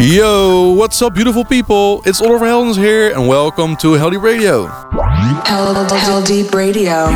Yo, what's up, beautiful people? It's Oliver Heldens here, and welcome to Heldeep Radio. Held, Heldeep Radio.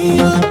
You.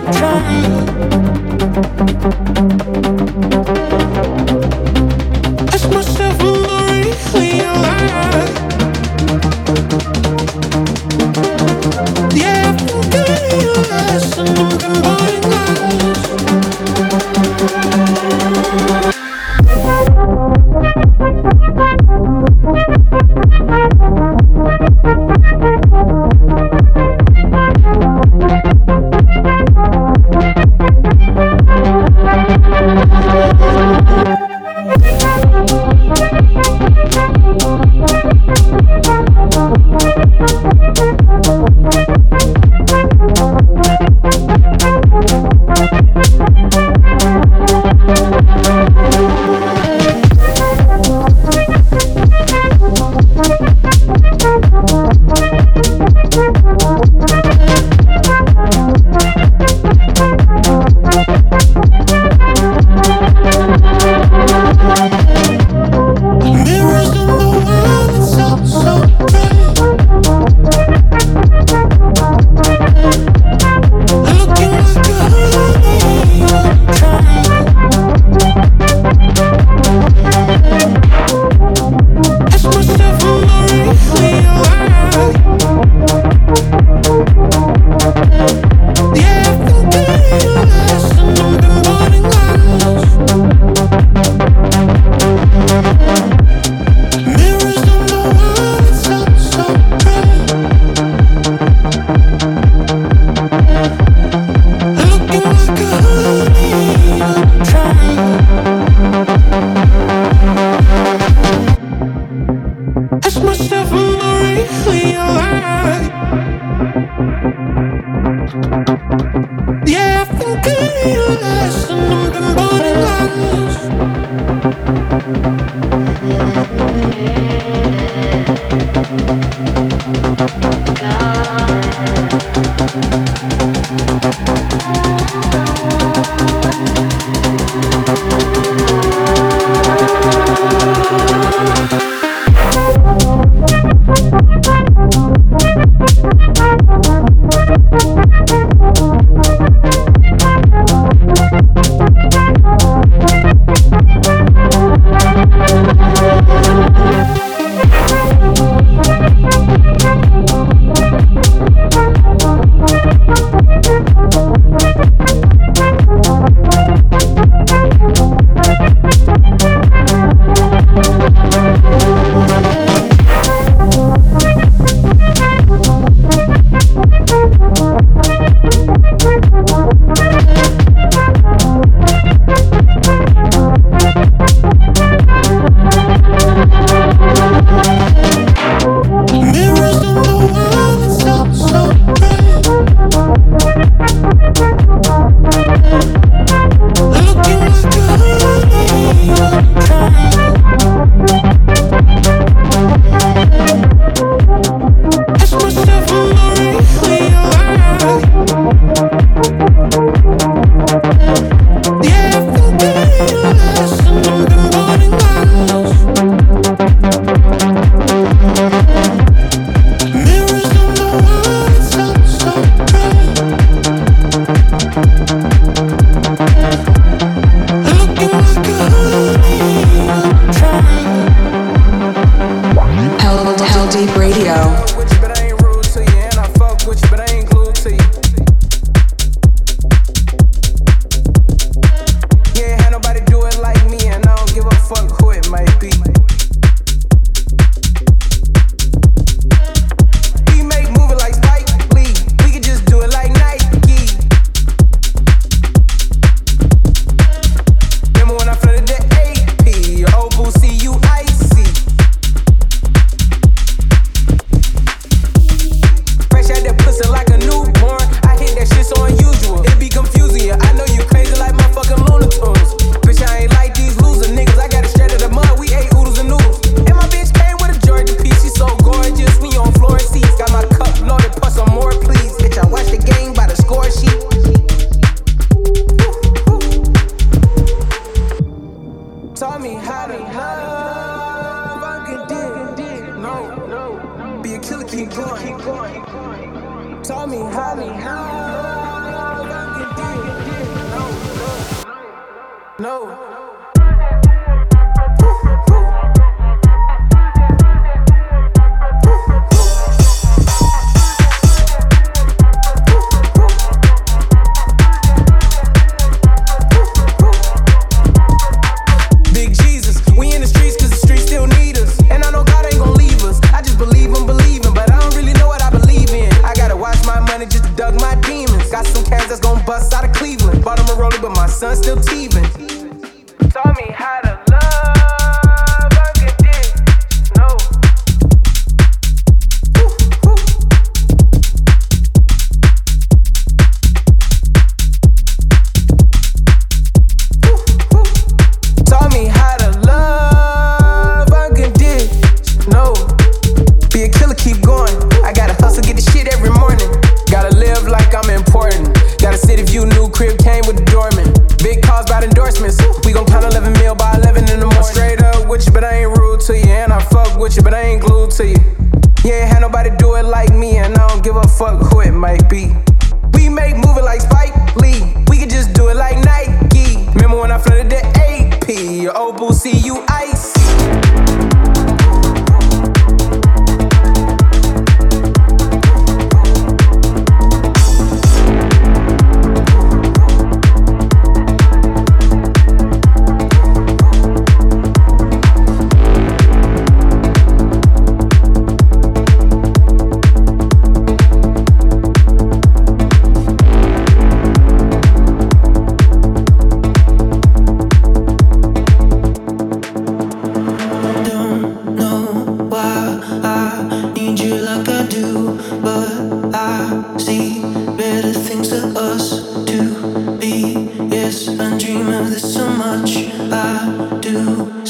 Yes, I dream of this so much. I do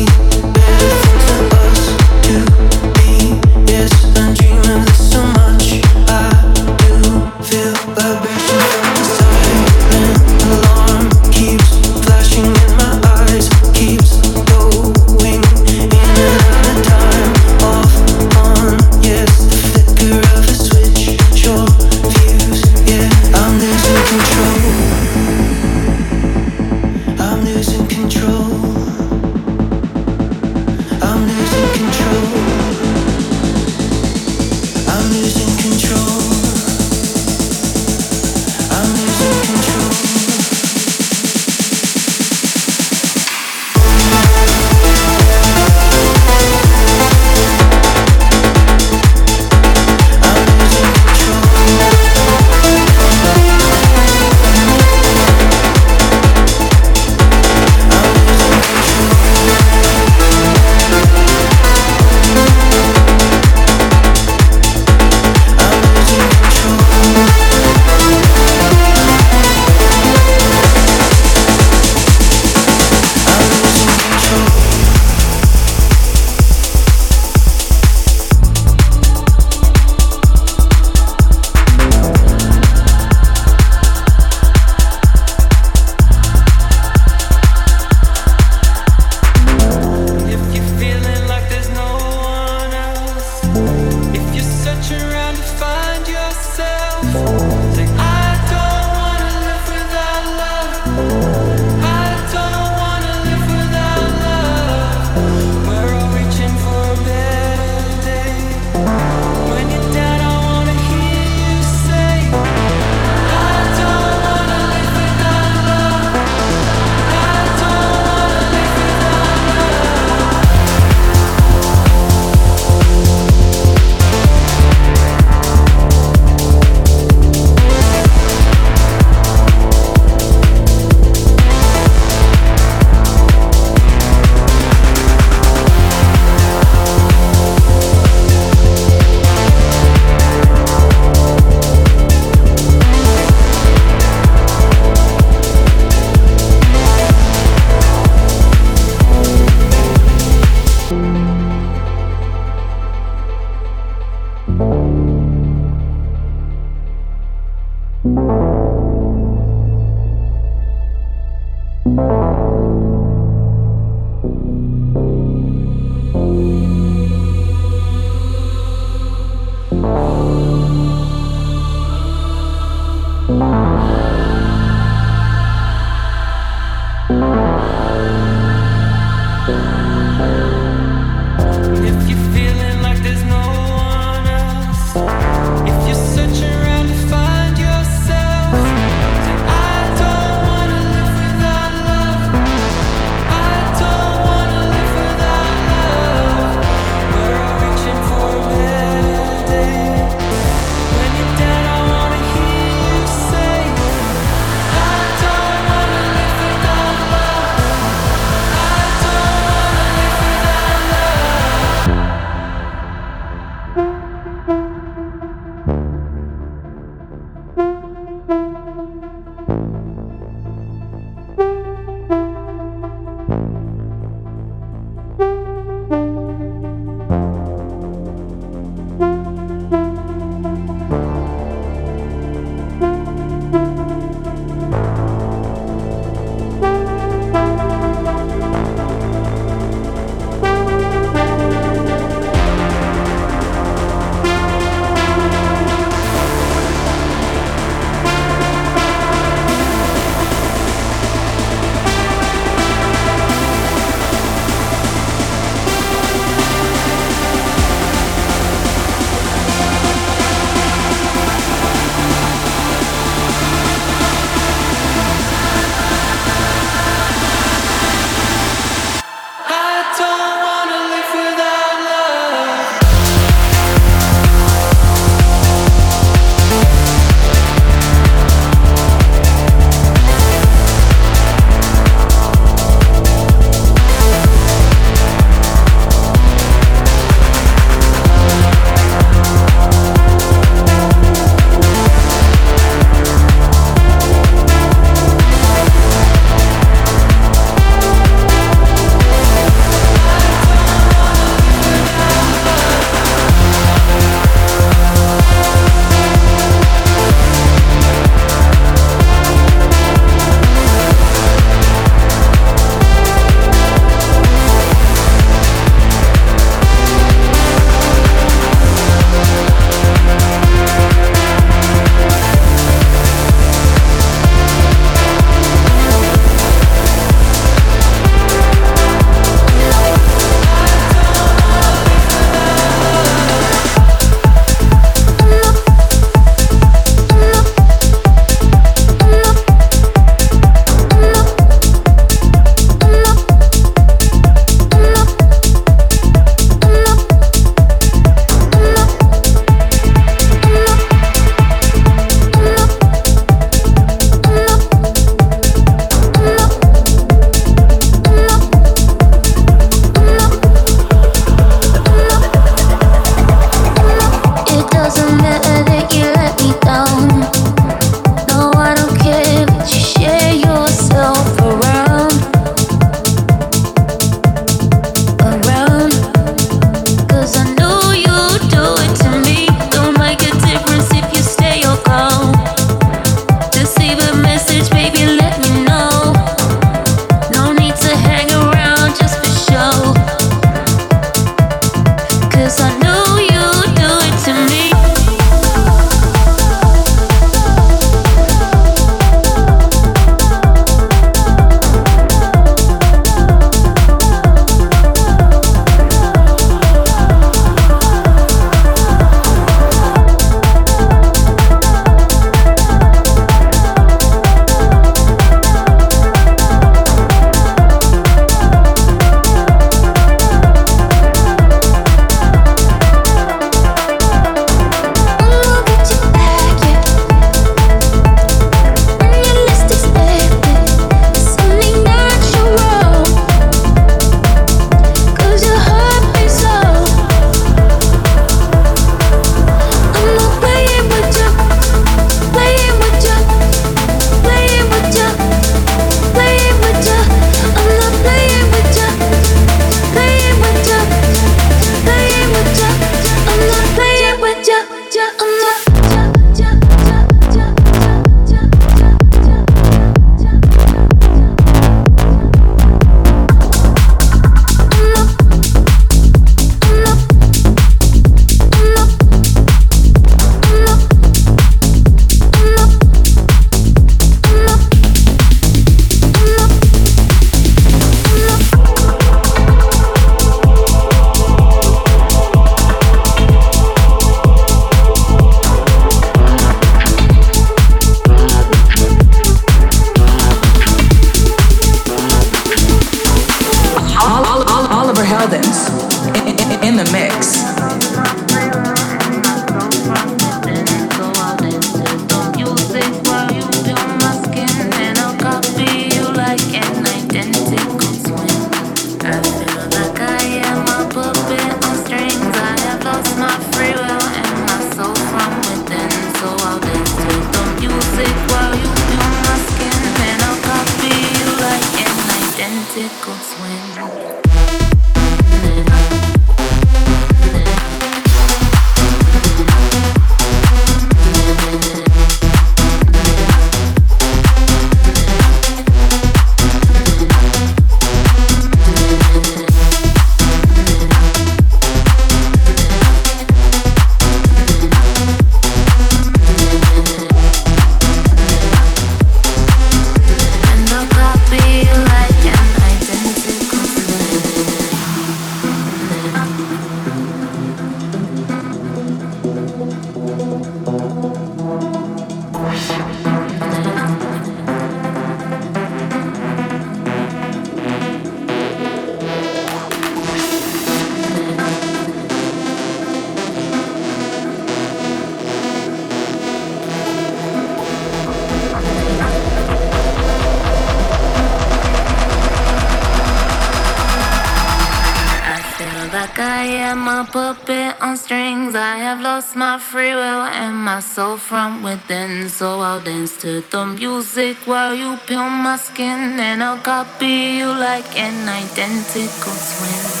soul from within. So I'll dance to the music while you peel my skin. And I'll copy you like an identical twin.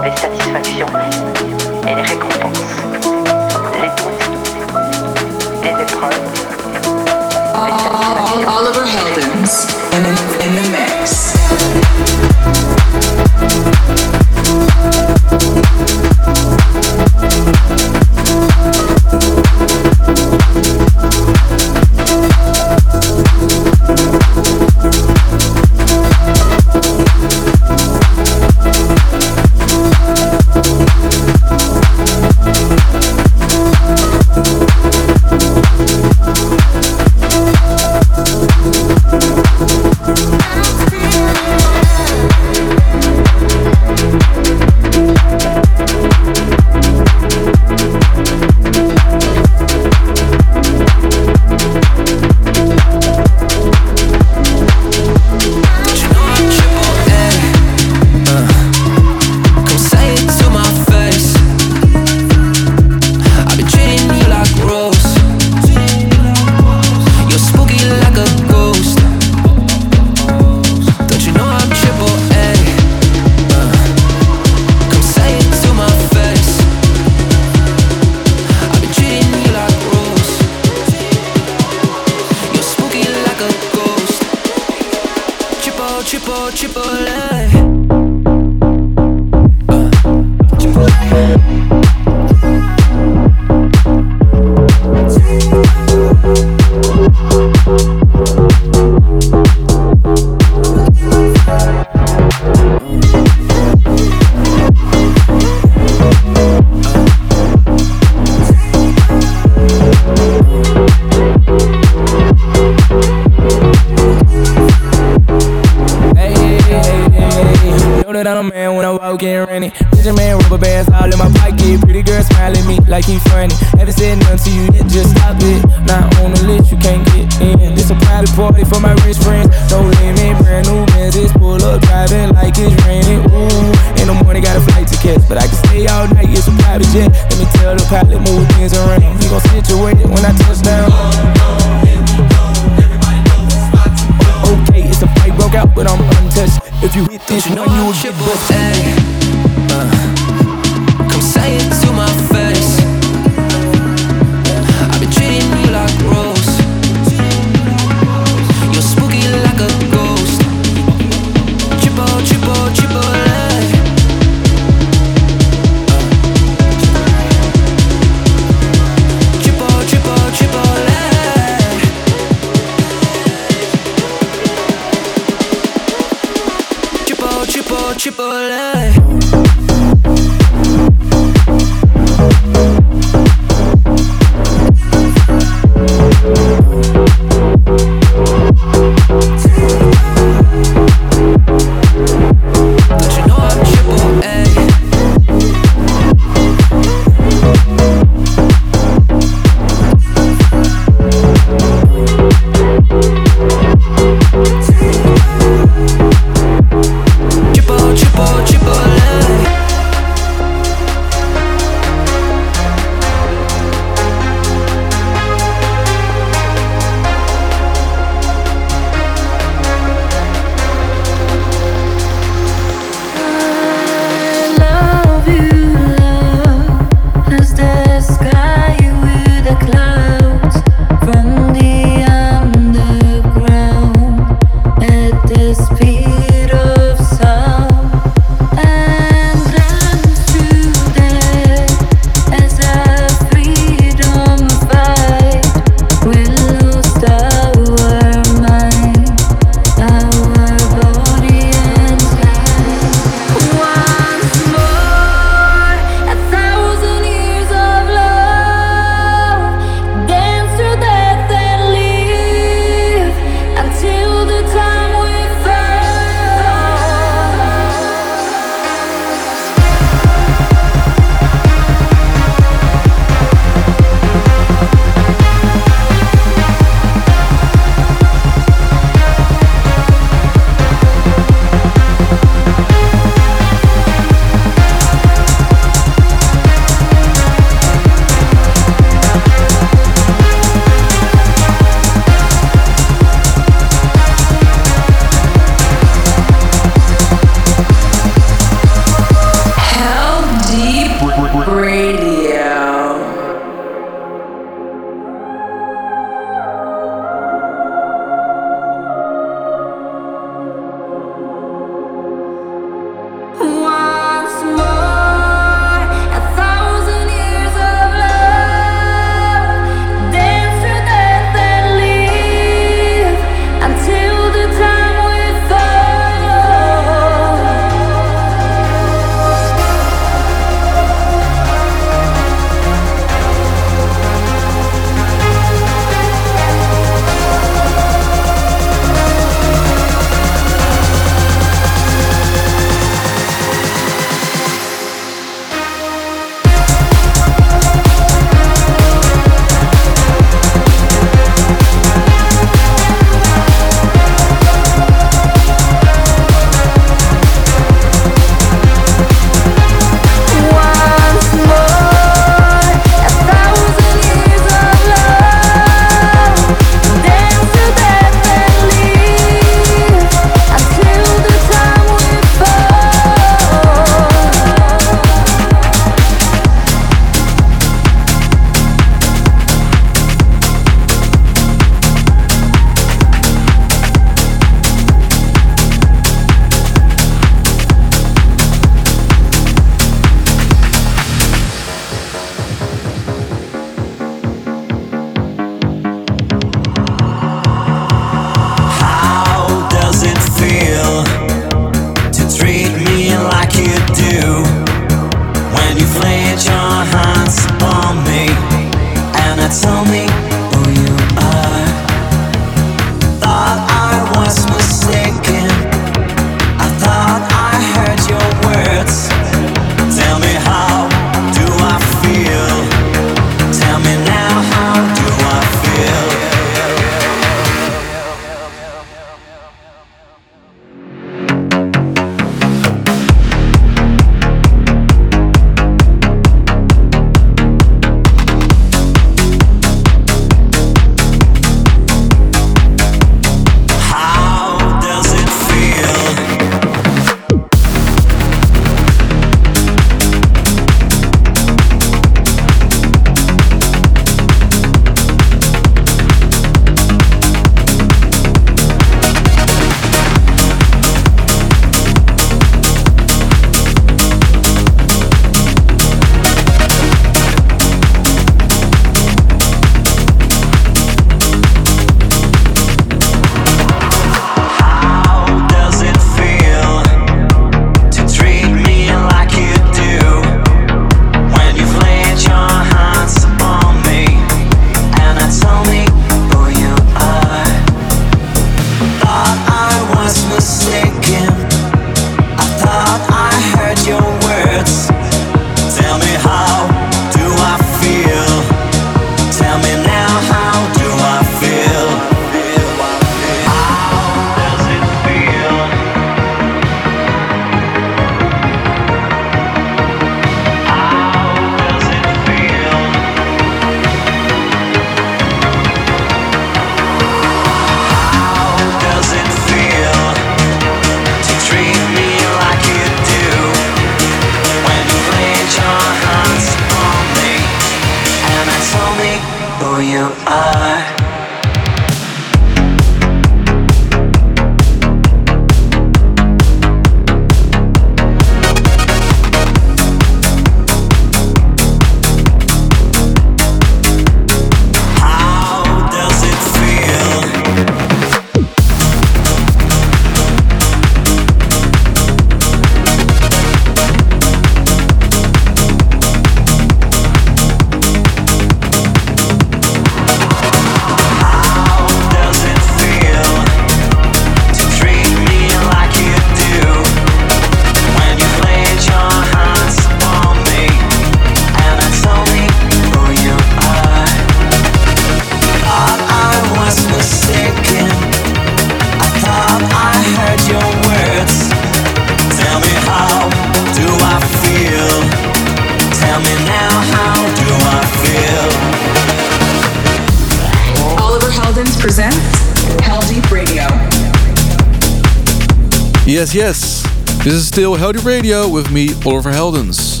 Radio with me, Oliver Heldens.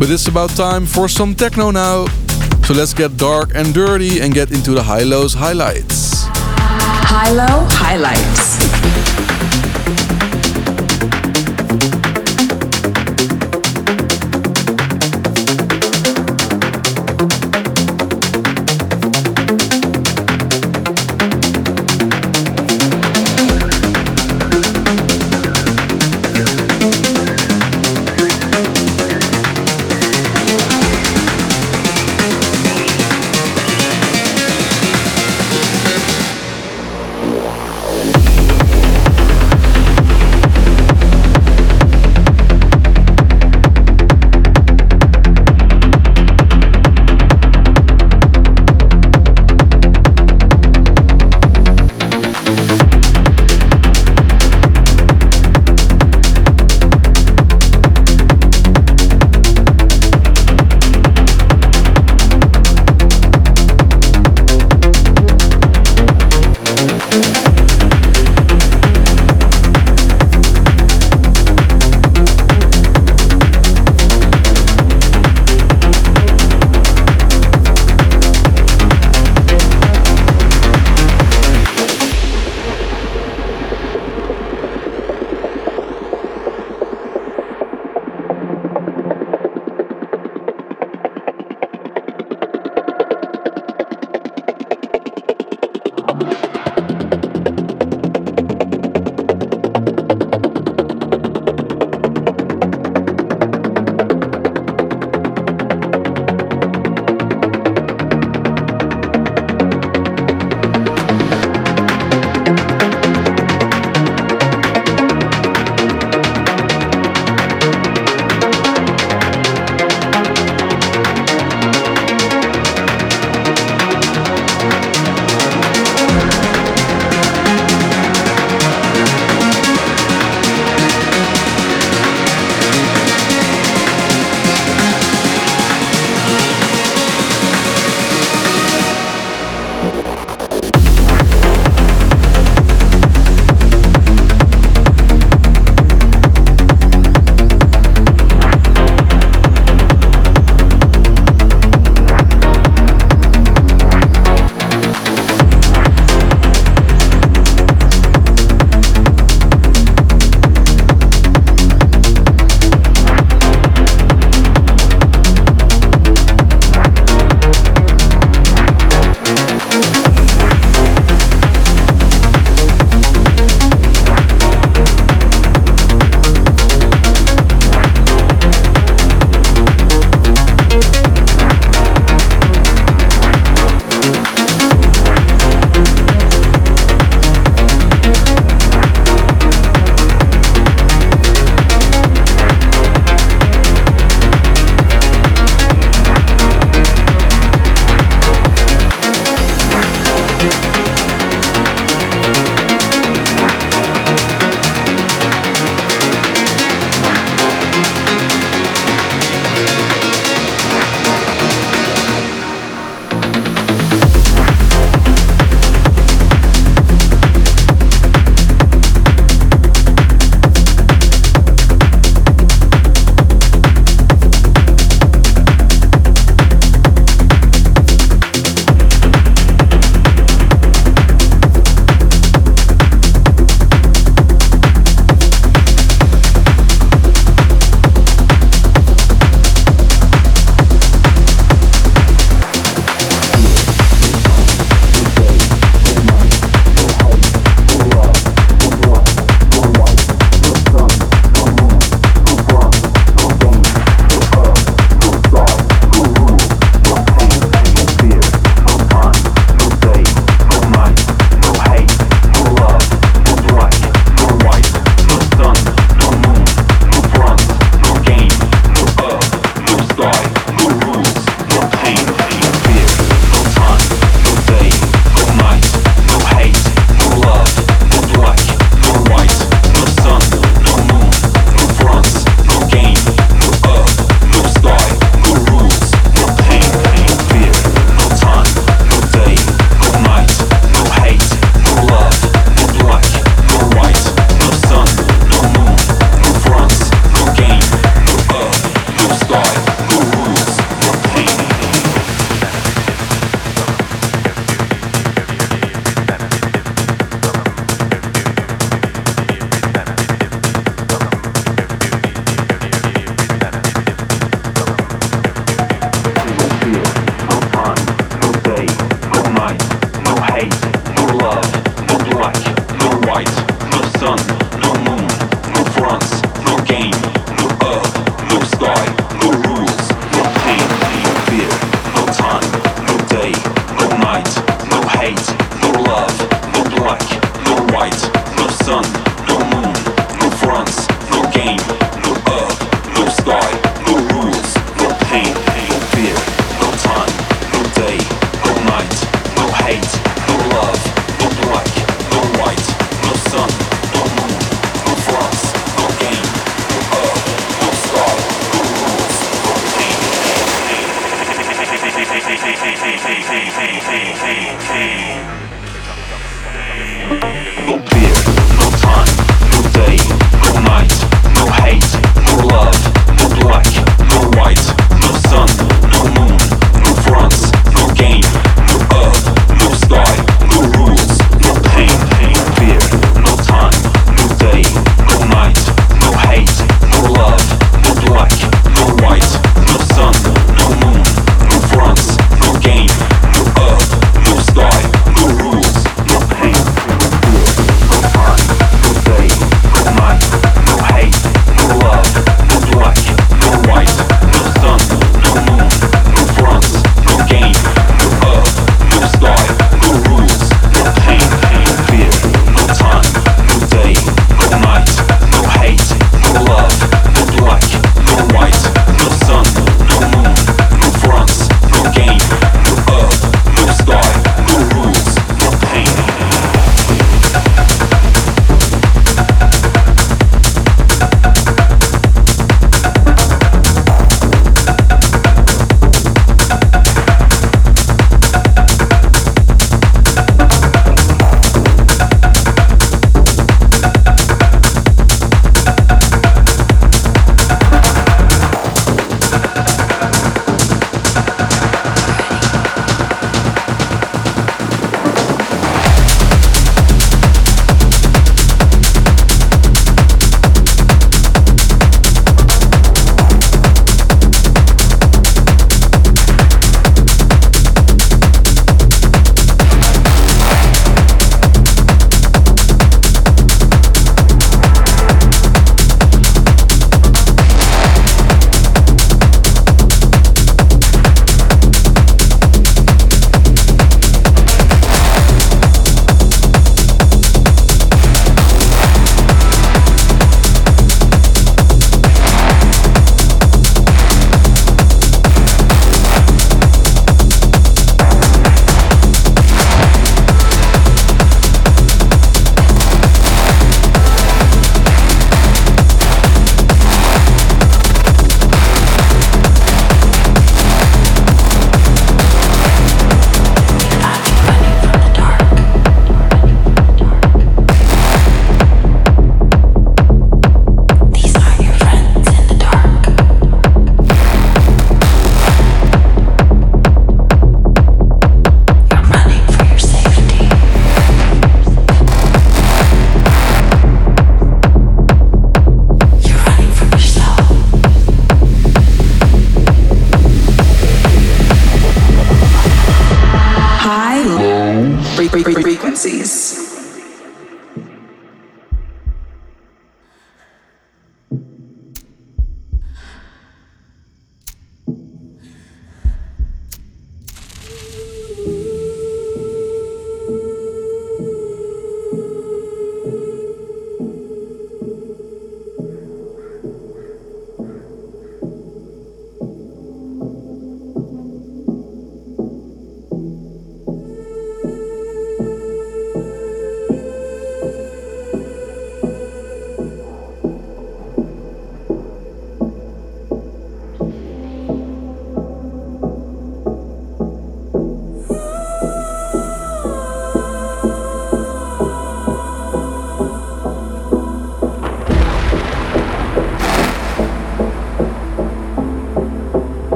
But it's about time for some techno now. So let's get dark and dirty and get into the HI-LO's highlights. HI-LO highlights.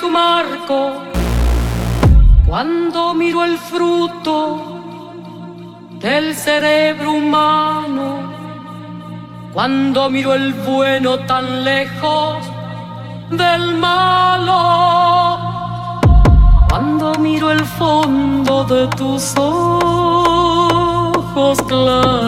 Su marco cuando miro el fruto del cerebro humano, cuando miro el bueno tan lejos del malo, cuando miro el fondo de tus ojos claros.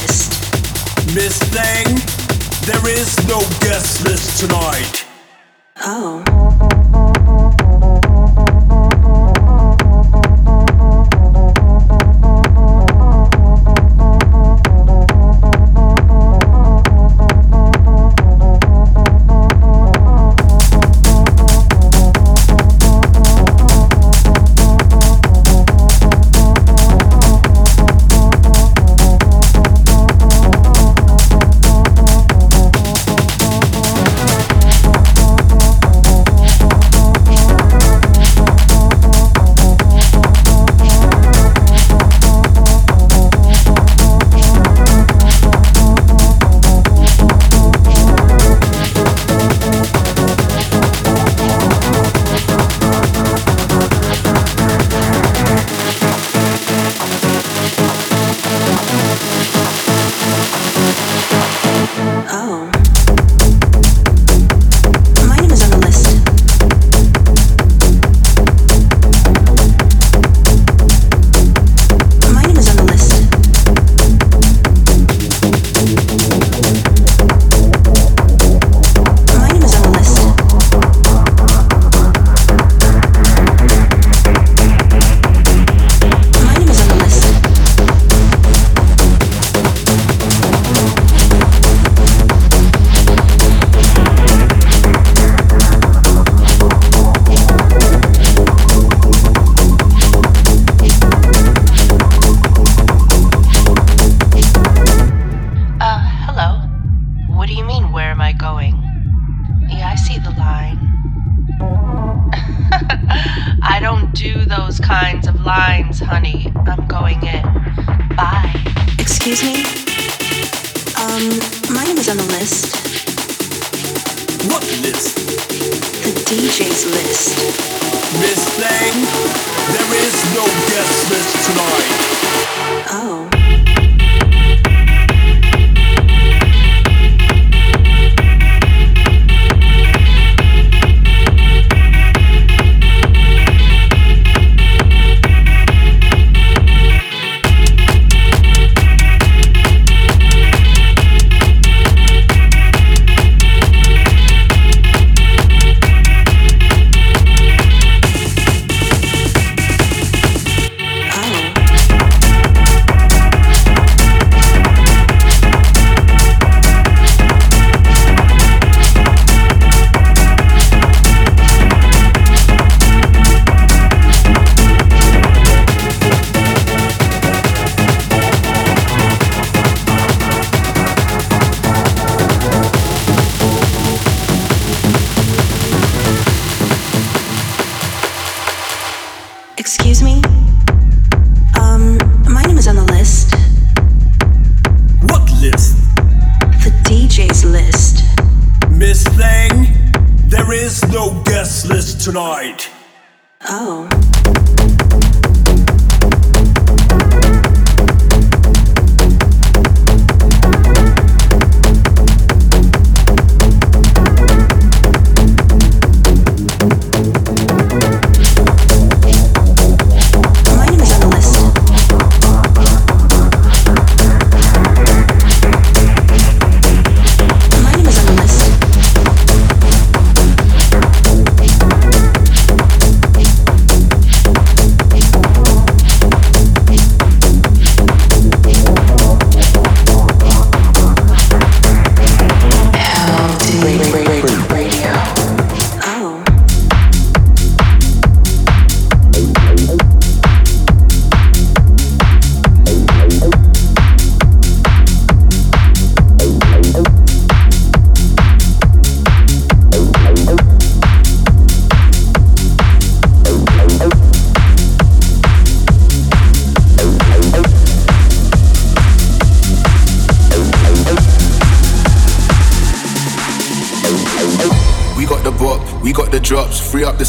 List. Miss Thing, there is no guest list tonight. Oh. this thing, there is no guest list tonight. Oh.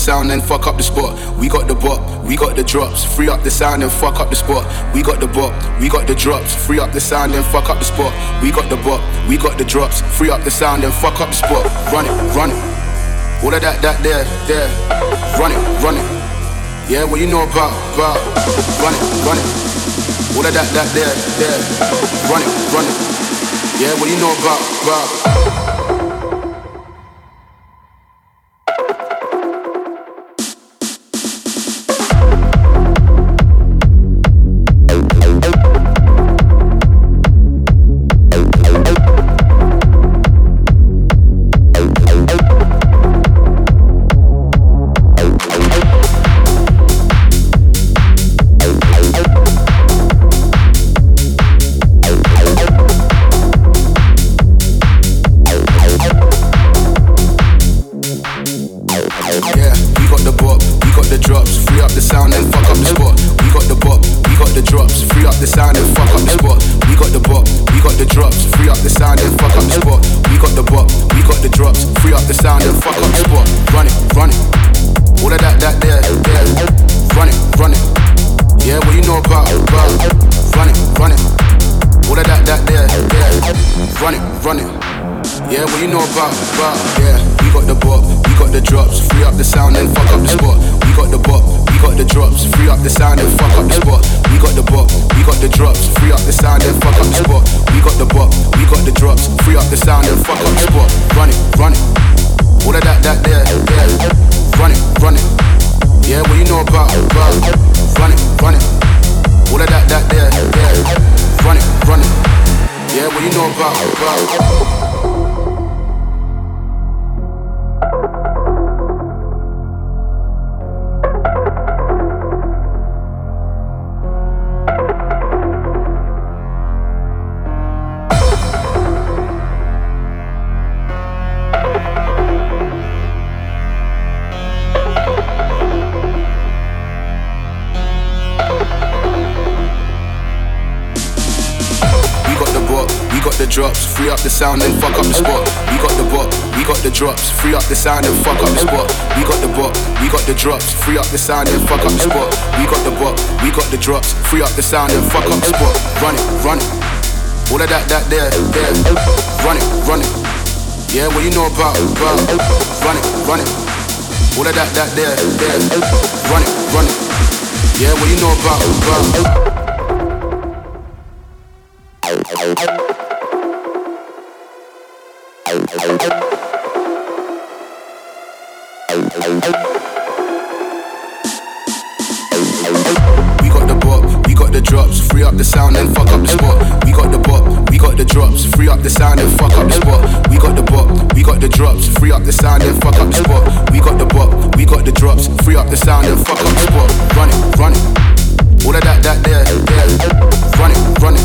sound and fuck up the spot. We got the bop, we got the drops. Free up the sound and fuck up the spot. We got the bop, we got the drops. Free up the sound and fuck up the spot. We got the bop, we got the drops. Free up the sound and fuck up the spot. Run it, run it. All of that, that there, there. Run it, run it. Yeah, what you know about, about. Run it, run it. All of that, that there, there. Run it, run it. Yeah, what you know about, about. Free up the sound and fuck up the spot. We got the bop, we got the drops, free up the sound and fuck up the spot. We got the bop, we got the drops, free up the sound and fuck up the spot. We got the bop, we got the drops, free up the sound and fuck up the spot. Run it, run it. All of that, that there, there. Run it, run it. Yeah, what you know about, about. Run it, run it. All of that, that there, there. Run it, run it. Yeah, what you know about, about. Drops, free up the sound and fuck up the spot. We got the bop, we got the drops, free up the sound and fuck up the spot. We got the bop, we got the drops, free up the sound and fuck up the spot. Run it, run it. All of that, that there, there. Run it, run it.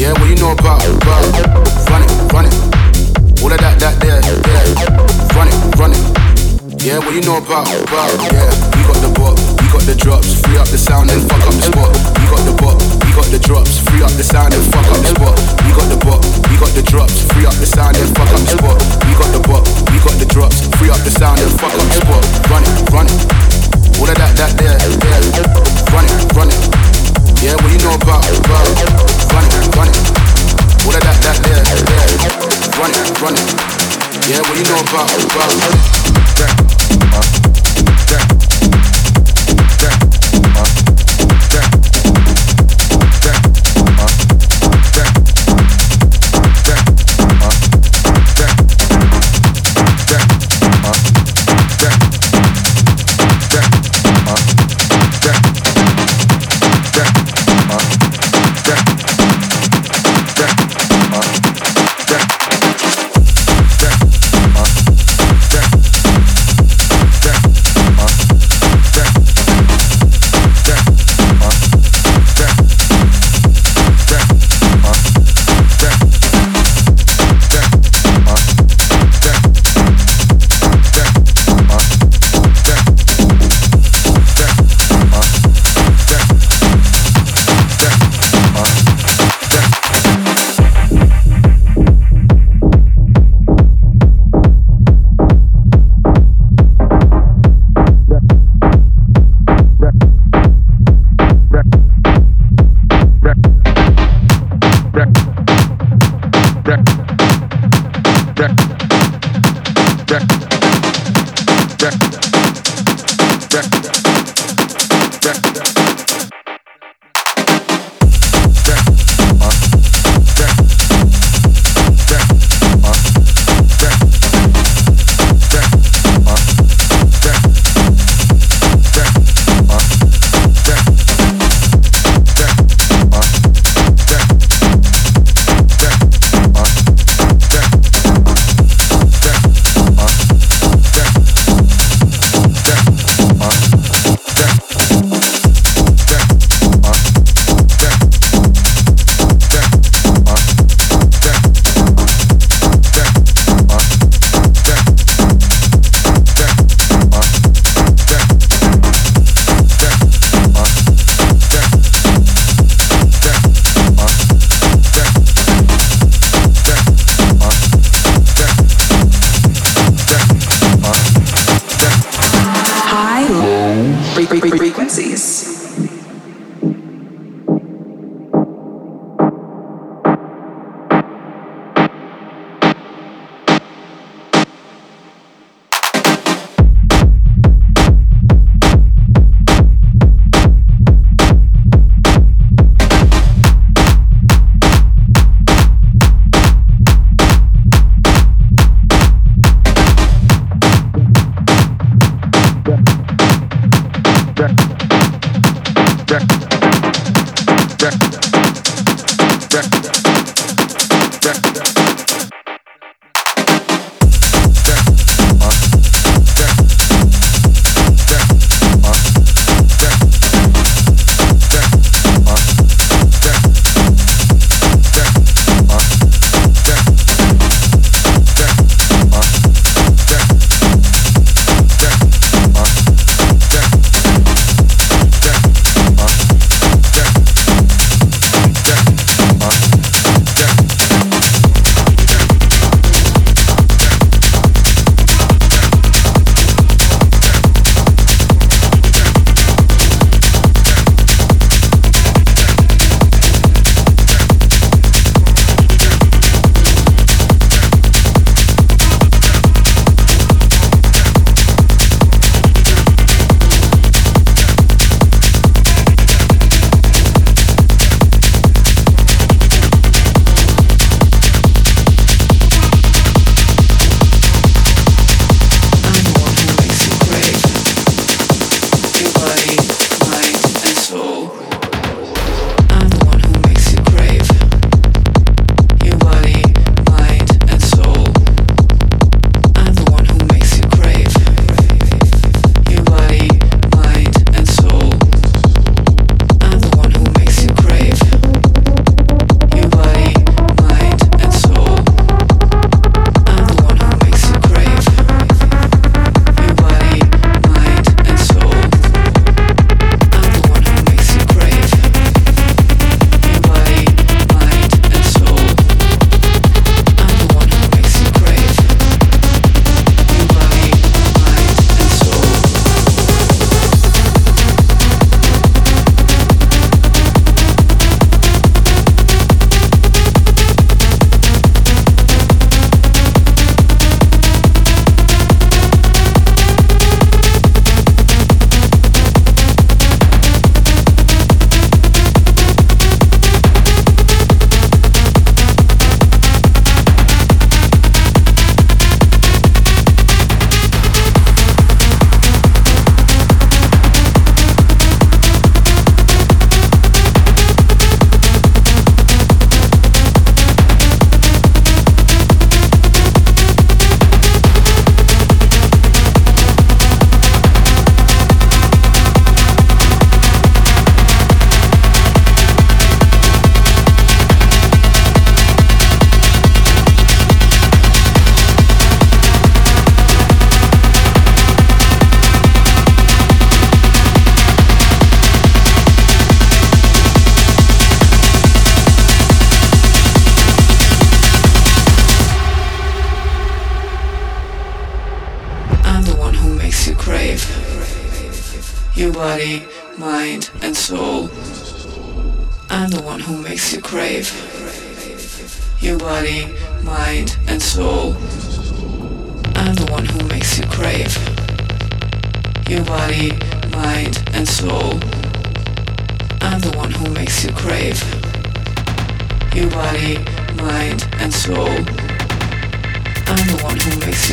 Yeah, what you know about, about. Run it, run it. All of that, that there, there. Run it, run it. Yeah, what you know about, about. Yeah, we got the bop, we got the drops, free up the sound and fuck up the spot. We got the bop, got the drops, free up the sound and fuck up the spot. We got the bop, we got the drops, free up the sound and fuck up the spot. We got the bop, we got the drops, free up the sound and fuck up the spot. Run it, run it. All of that, that there, there. Run it, run it. Yeah, what you know about, about. Run it, run it. All of that, that there, there. Run it, run it. Yeah, what you know about, about.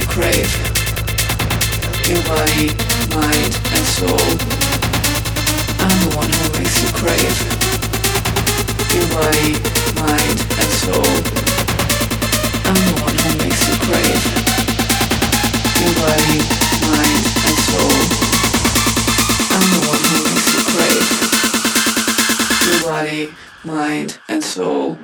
Crave. Your body, mind, and soul. I'm the one who makes you crave. Your body, mind, and soul. I'm the one who makes you crave. Your body, mind, and soul. I'm the one who makes you crave. Your body, mind, and soul.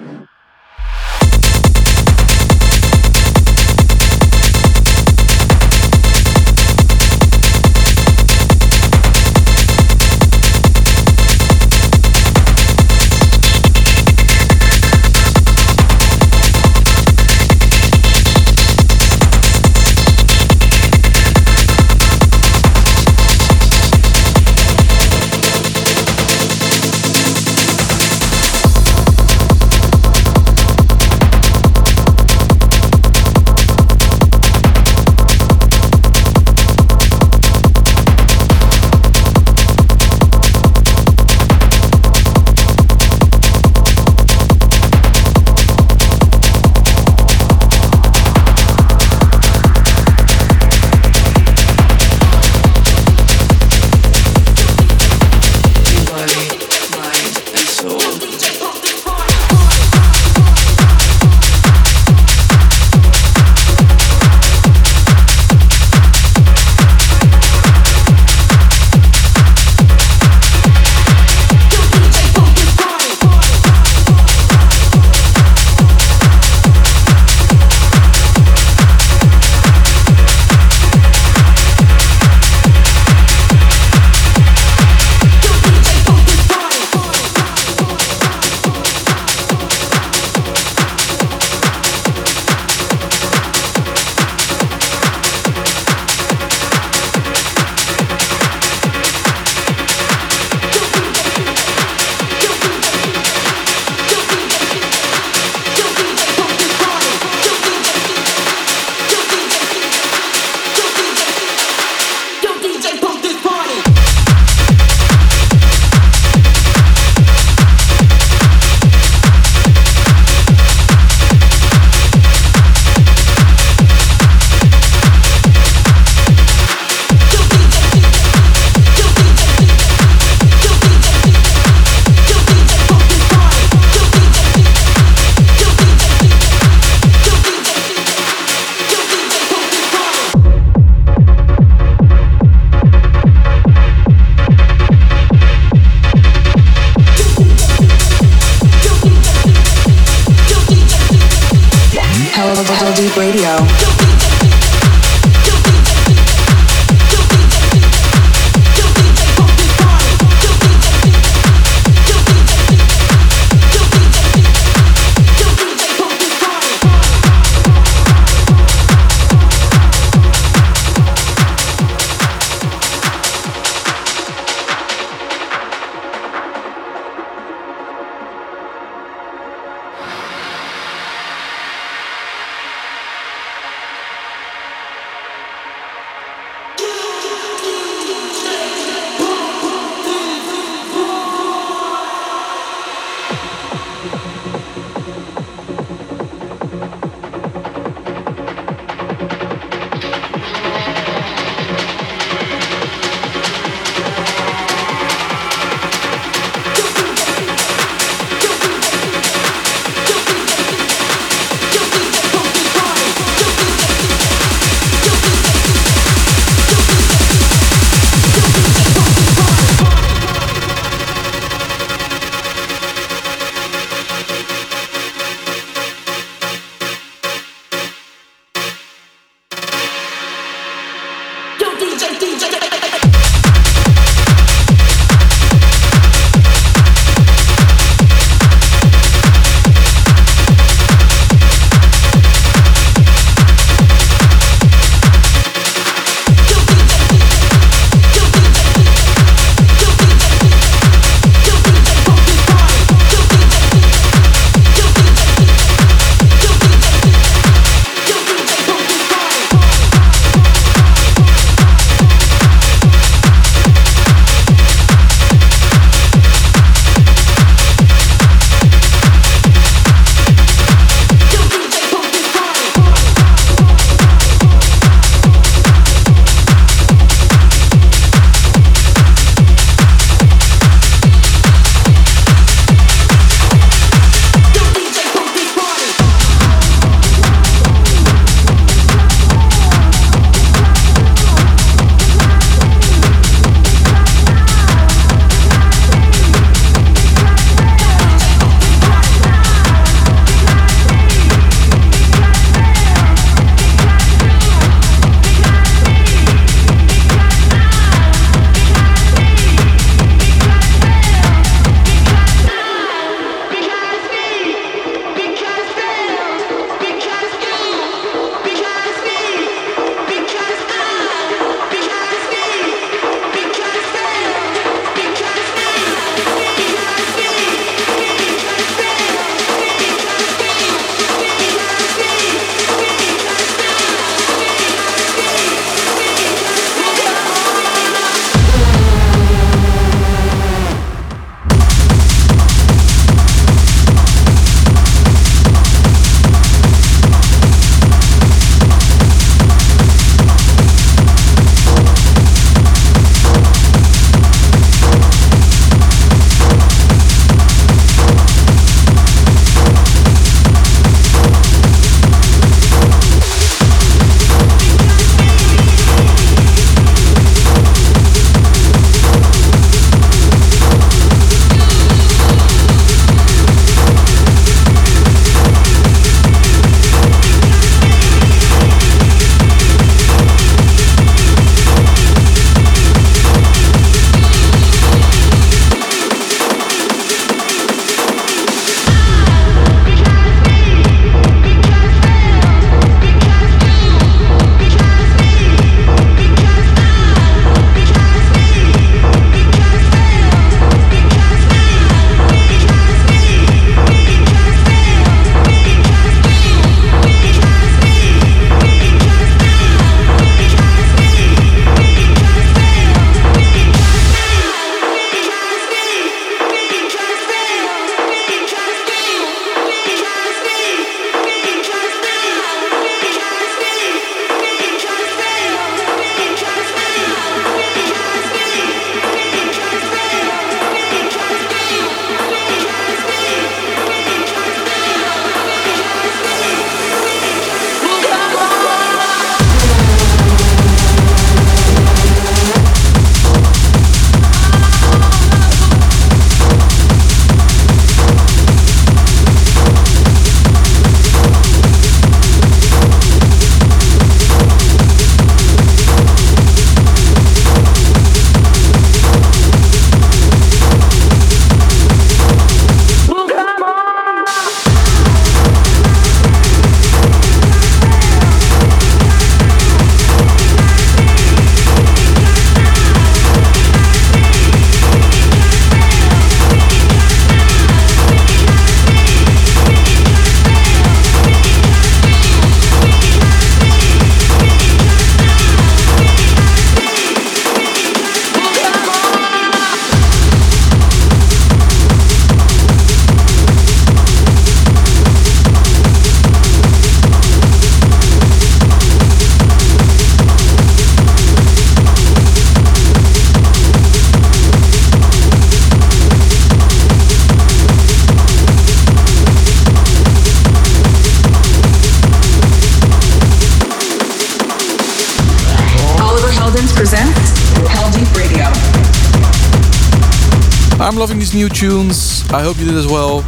New tunes. I hope you did as well.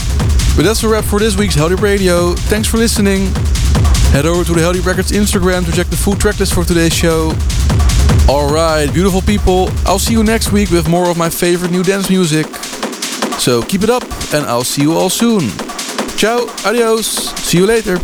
But that's a wrap for this week's Heldeep Radio. Thanks for listening. Head over to the Heldeep Records Instagram to check the full tracklist for today's show. Alright, beautiful people. I'll see you next week with more of my favorite new dance music. So keep it up, and I'll see you all soon. Ciao, adios, see you later.